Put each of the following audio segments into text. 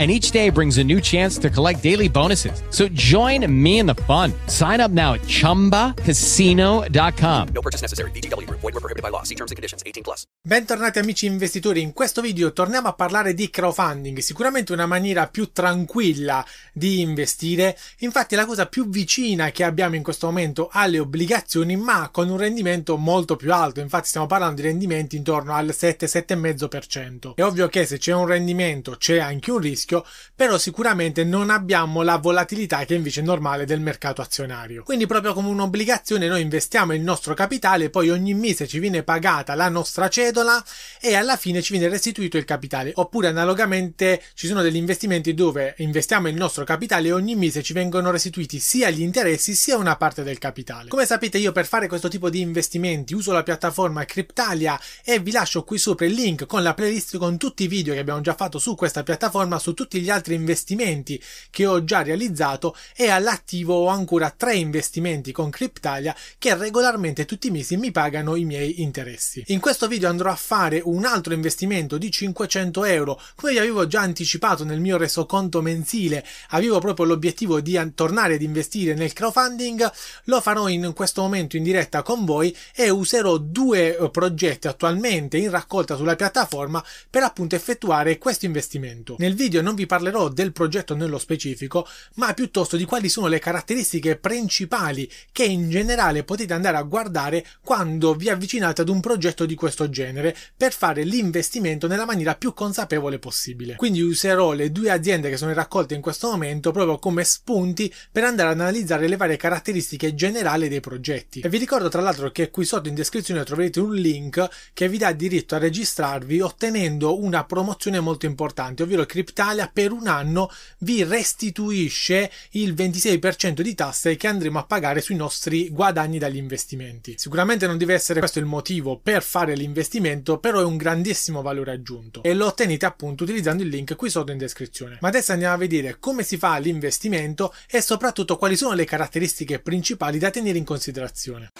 And each day brings a new chance to collect daily bonuses. So join me in the fun. Sign up now at chumbacasino.com. No purchase necessary. VGW Group. Void were prohibited by law. See terms and conditions. 18 plus. Bentornati amici investitori, in questo video torniamo a parlare di crowdfunding, sicuramente una maniera più tranquilla di investire, infatti è la cosa più vicina che abbiamo in questo momento alle obbligazioni, ma con un rendimento molto più alto, infatti stiamo parlando di rendimenti intorno al 7-7,5%. È ovvio che se c'è un rendimento c'è anche un rischio, però sicuramente non abbiamo la volatilità che invece è normale del mercato azionario. Quindi proprio come un'obbligazione noi investiamo il nostro capitale, poi ogni mese ci viene pagata la nostra cedola e alla fine ci viene restituito il capitale. Oppure analogamente ci sono degli investimenti dove investiamo il nostro capitale e ogni mese ci vengono restituiti sia gli interessi sia una parte del capitale. Come sapete io per fare questo tipo di investimenti uso la piattaforma Cryptalia e vi lascio qui sopra il link con la playlist con tutti i video che abbiamo già fatto su questa piattaforma, su tutti gli altri investimenti che ho già realizzato e all'attivo ho ancora tre investimenti con Cryptalia che regolarmente tutti i mesi mi pagano i miei interessi. In questo video andrò a fare un altro investimento di 500 euro. Come vi avevo già anticipato nel mio resoconto mensile, avevo proprio l'obiettivo di tornare ad investire nel crowdfunding. Lo farò in questo momento in diretta con voi e userò due eh, progetti attualmente in raccolta sulla piattaforma per appunto effettuare questo investimento. Nel video non vi parlerò del progetto nello specifico, ma piuttosto di quali sono le caratteristiche principali che in generale potete andare a guardare quando vi avvicinate ad un progetto di questo genere per fare l'investimento nella maniera più consapevole possibile. Quindi userò le due aziende che sono in raccolta in questo momento proprio come spunti per andare ad analizzare le varie caratteristiche generali dei progetti. E vi ricordo tra l'altro che qui sotto in descrizione troverete un link che vi dà diritto a registrarvi ottenendo una promozione molto importante, ovvero Cryptalia per un anno vi restituisce il 26% di tasse che andremo a pagare sui nostri guadagni dagli investimenti. Sicuramente non deve essere questo il motivo per fare l'investimento, però è un grandissimo valore aggiunto e lo ottenete appunto utilizzando il link qui sotto in descrizione. Ma adesso andiamo a vedere come si fa l'investimento e soprattutto quali sono le caratteristiche principali da tenere in considerazione.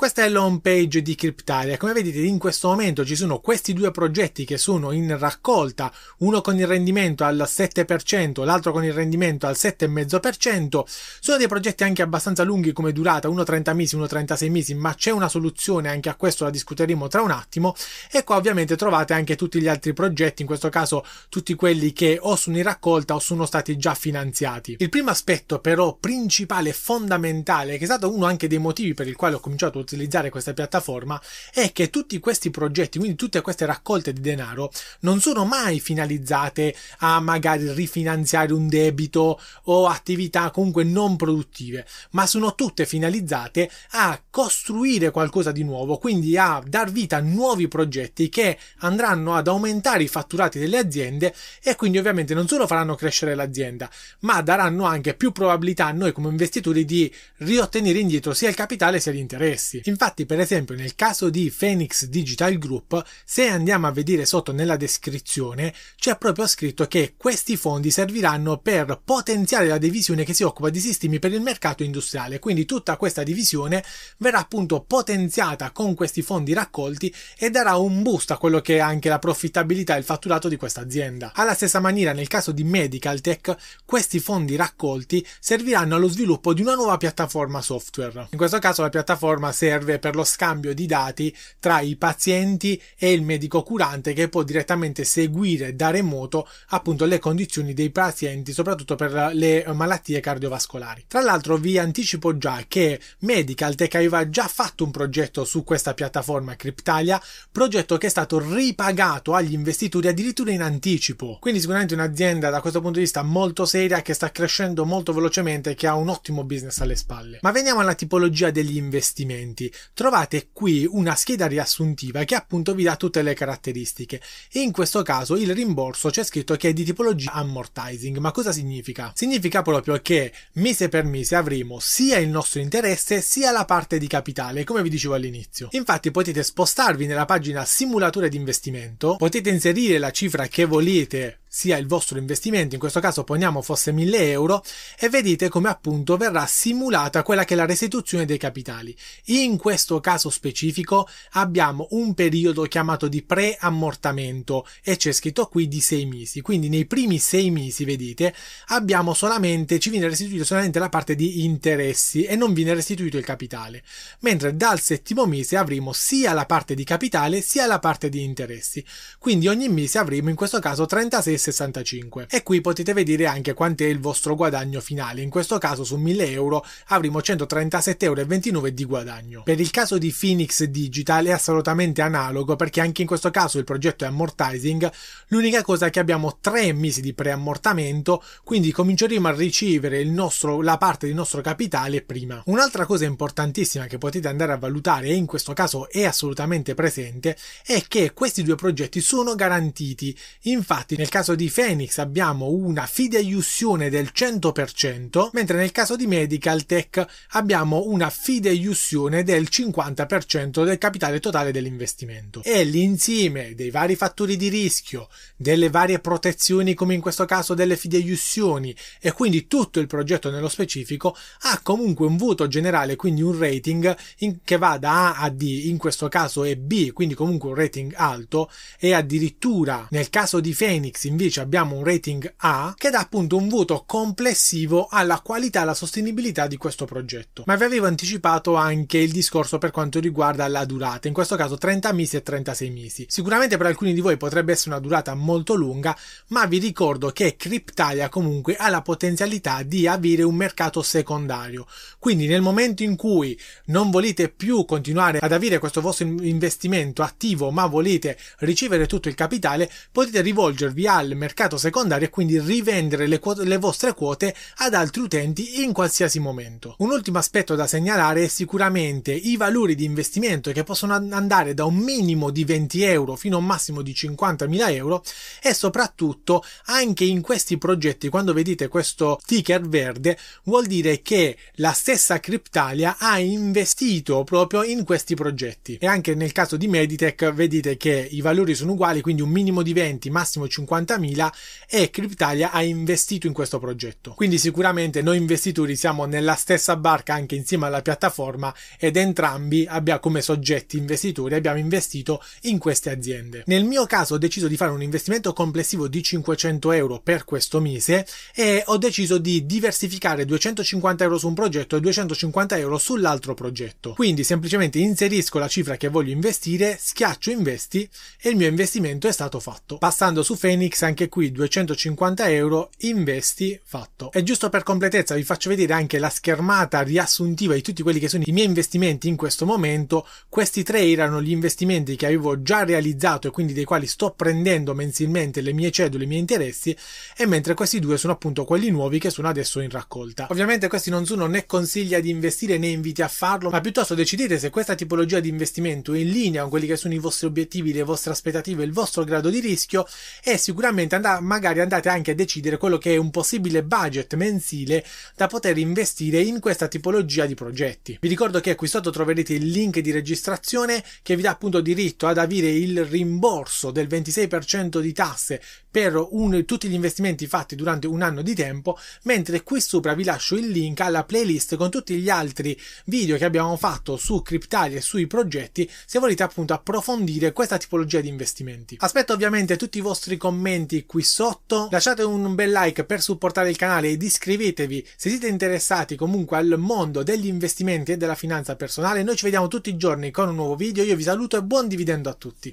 Questa è l'home page di Cryptalia. Come vedete in questo momento ci sono questi due progetti che sono in raccolta, uno con il rendimento al 7%, l'altro con il rendimento al 7,5%. Sono dei progetti anche abbastanza lunghi come durata, uno 30 mesi, uno 36 mesi, ma c'è una soluzione, anche a questo la discuteremo tra un attimo. E qua ovviamente trovate anche tutti gli altri progetti, in questo caso tutti quelli che o sono in raccolta o sono stati già finanziati. Il primo aspetto però principale e fondamentale, che è stato uno anche dei motivi per il quale ho cominciato a utilizzare questa piattaforma è che tutti questi progetti, quindi tutte queste raccolte di denaro, non sono mai finalizzate a magari rifinanziare un debito o attività comunque non produttive, ma sono tutte finalizzate a costruire qualcosa di nuovo, quindi a dar vita a nuovi progetti che andranno ad aumentare i fatturati delle aziende e quindi ovviamente non solo faranno crescere l'azienda, ma daranno anche più probabilità a noi come investitori di riottenere indietro sia il capitale sia gli interessi. Infatti, per esempio, nel caso di Phoenix Digital Group, se andiamo a vedere sotto nella descrizione, c'è proprio scritto che questi fondi serviranno per potenziare la divisione che si occupa di sistemi per il mercato industriale. Quindi tutta questa divisione verrà appunto potenziata con questi fondi raccolti e darà un boost a quello che è anche la profittabilità e il fatturato di questa azienda. Alla stessa maniera, nel caso di Medical Tech, questi fondi raccolti serviranno allo sviluppo di una nuova piattaforma software. In questo caso la piattaforma serve per lo scambio di dati tra i pazienti e il medico curante che può direttamente seguire da remoto appunto le condizioni dei pazienti, soprattutto per le malattie cardiovascolari. Tra l'altro vi anticipo già che Medical Tech aveva già fatto un progetto su questa piattaforma Cryptalia, progetto che è stato ripagato agli investitori addirittura in anticipo. Quindi sicuramente un'azienda da questo punto di vista molto seria che sta crescendo molto velocemente e che ha un ottimo business alle spalle. Ma veniamo alla tipologia degli investimenti. Trovate qui una scheda riassuntiva che appunto vi dà tutte le caratteristiche. In questo caso il rimborso c'è scritto che è di tipologia amortizing. Ma cosa significa? Significa proprio che mese per mese avremo sia il nostro interesse sia la parte di capitale, come vi dicevo all'inizio. Infatti potete spostarvi nella pagina simulatore di investimento, potete inserire la cifra che volete sia il vostro investimento, in questo caso poniamo fosse 1000 euro, e vedete come appunto verrà simulata quella che è la restituzione dei capitali. In questo caso specifico abbiamo un periodo chiamato di pre-ammortamento e c'è scritto qui di 6 mesi, quindi nei primi 6 mesi, vedete, abbiamo solamente, ci viene restituito solamente la parte di interessi e non viene restituito il capitale, mentre dal settimo mese avremo sia la parte di capitale sia la parte di interessi, quindi ogni mese avremo in questo caso 36 65 e qui potete vedere anche quant'è il vostro guadagno finale. In questo caso su 1000 euro avremo 137,29 euro di guadagno. Per il caso di Phoenix Digital è assolutamente analogo perché anche in questo caso il progetto è amortizing l'unica cosa è che abbiamo 3 mesi di preammortamento quindi cominceremo a ricevere nostro, la parte del nostro capitale prima. Un'altra cosa importantissima che potete andare a valutare e in questo caso è assolutamente presente è che questi due progetti sono garantiti. Infatti nel caso caso di Phoenix abbiamo una fideiussione del 100%, mentre nel caso di Medical Tech abbiamo una fideiussione del 50% del capitale totale dell'investimento. E l'insieme dei vari fattori di rischio, delle varie protezioni come in questo caso delle fideiussioni e quindi tutto il progetto nello specifico ha comunque un voto generale, quindi un rating in, che va da A a D, in questo caso è B, quindi comunque un rating alto e addirittura nel caso di Phoenix invece invece abbiamo un rating A che dà appunto un voto complessivo alla qualità e alla sostenibilità di questo progetto. Ma vi avevo anticipato anche il discorso per quanto riguarda la durata, in questo caso 30 mesi e 36 mesi. Sicuramente per alcuni di voi potrebbe essere una durata molto lunga, ma vi ricordo che Cryptalia comunque ha la potenzialità di avere un mercato secondario. Quindi nel momento in cui non volete più continuare ad avere questo vostro investimento attivo, ma volete ricevere tutto il capitale, potete rivolgervi al al mercato secondario e quindi rivendere le, quote, le vostre quote ad altri utenti in qualsiasi momento. Un ultimo aspetto da segnalare è sicuramente i valori di investimento che possono andare da un minimo di 20 euro fino a un massimo di 50.000 euro e soprattutto anche in questi progetti quando vedete questo ticker verde vuol dire che la stessa Cryptalia ha investito proprio in questi progetti e anche nel caso di Meditech vedete che i valori sono uguali quindi un minimo di 20 massimo 50 50.000 e Cryptalia ha investito in questo progetto. Quindi sicuramente noi investitori siamo nella stessa barca anche insieme alla piattaforma ed entrambi abbiamo come soggetti investitori abbiamo investito in queste aziende. Nel mio caso ho deciso di fare un investimento complessivo di 500 euro per questo mese e ho deciso di diversificare 250 euro su un progetto e 250 euro sull'altro progetto. Quindi semplicemente inserisco la cifra che voglio investire, schiaccio investi e il mio investimento è stato fatto. Passando su Phoenix anche qui 250 euro, investi, fatto. E giusto per completezza vi faccio vedere anche la schermata riassuntiva di tutti quelli che sono i miei investimenti in questo momento. Questi tre erano gli investimenti che avevo già realizzato e quindi dei quali sto prendendo mensilmente le mie cedole, i miei interessi, e mentre questi due sono appunto quelli nuovi che sono adesso in raccolta. Ovviamente questi non sono né consiglia di investire né inviti a farlo, ma piuttosto decidete se questa tipologia di investimento è in linea con quelli che sono i vostri obiettivi, le vostre aspettative, il vostro grado di rischio e sicuramente probabilmente and- magari andate anche a decidere quello che è un possibile budget mensile da poter investire in questa tipologia di progetti. Vi ricordo che qui sotto troverete il link di registrazione che vi dà appunto diritto ad avere il rimborso del 26% di tasse per un, tutti gli investimenti fatti durante un anno di tempo, mentre qui sopra vi lascio il link alla playlist con tutti gli altri video che abbiamo fatto su Cryptalia e sui progetti se volete appunto approfondire questa tipologia di investimenti. Aspetto ovviamente tutti i vostri commenti qui sotto, lasciate un bel like per supportare il canale ed iscrivetevi se siete interessati comunque al mondo degli investimenti e della finanza personale. Noi ci vediamo tutti i giorni con un nuovo video, io vi saluto e buon dividendo a tutti.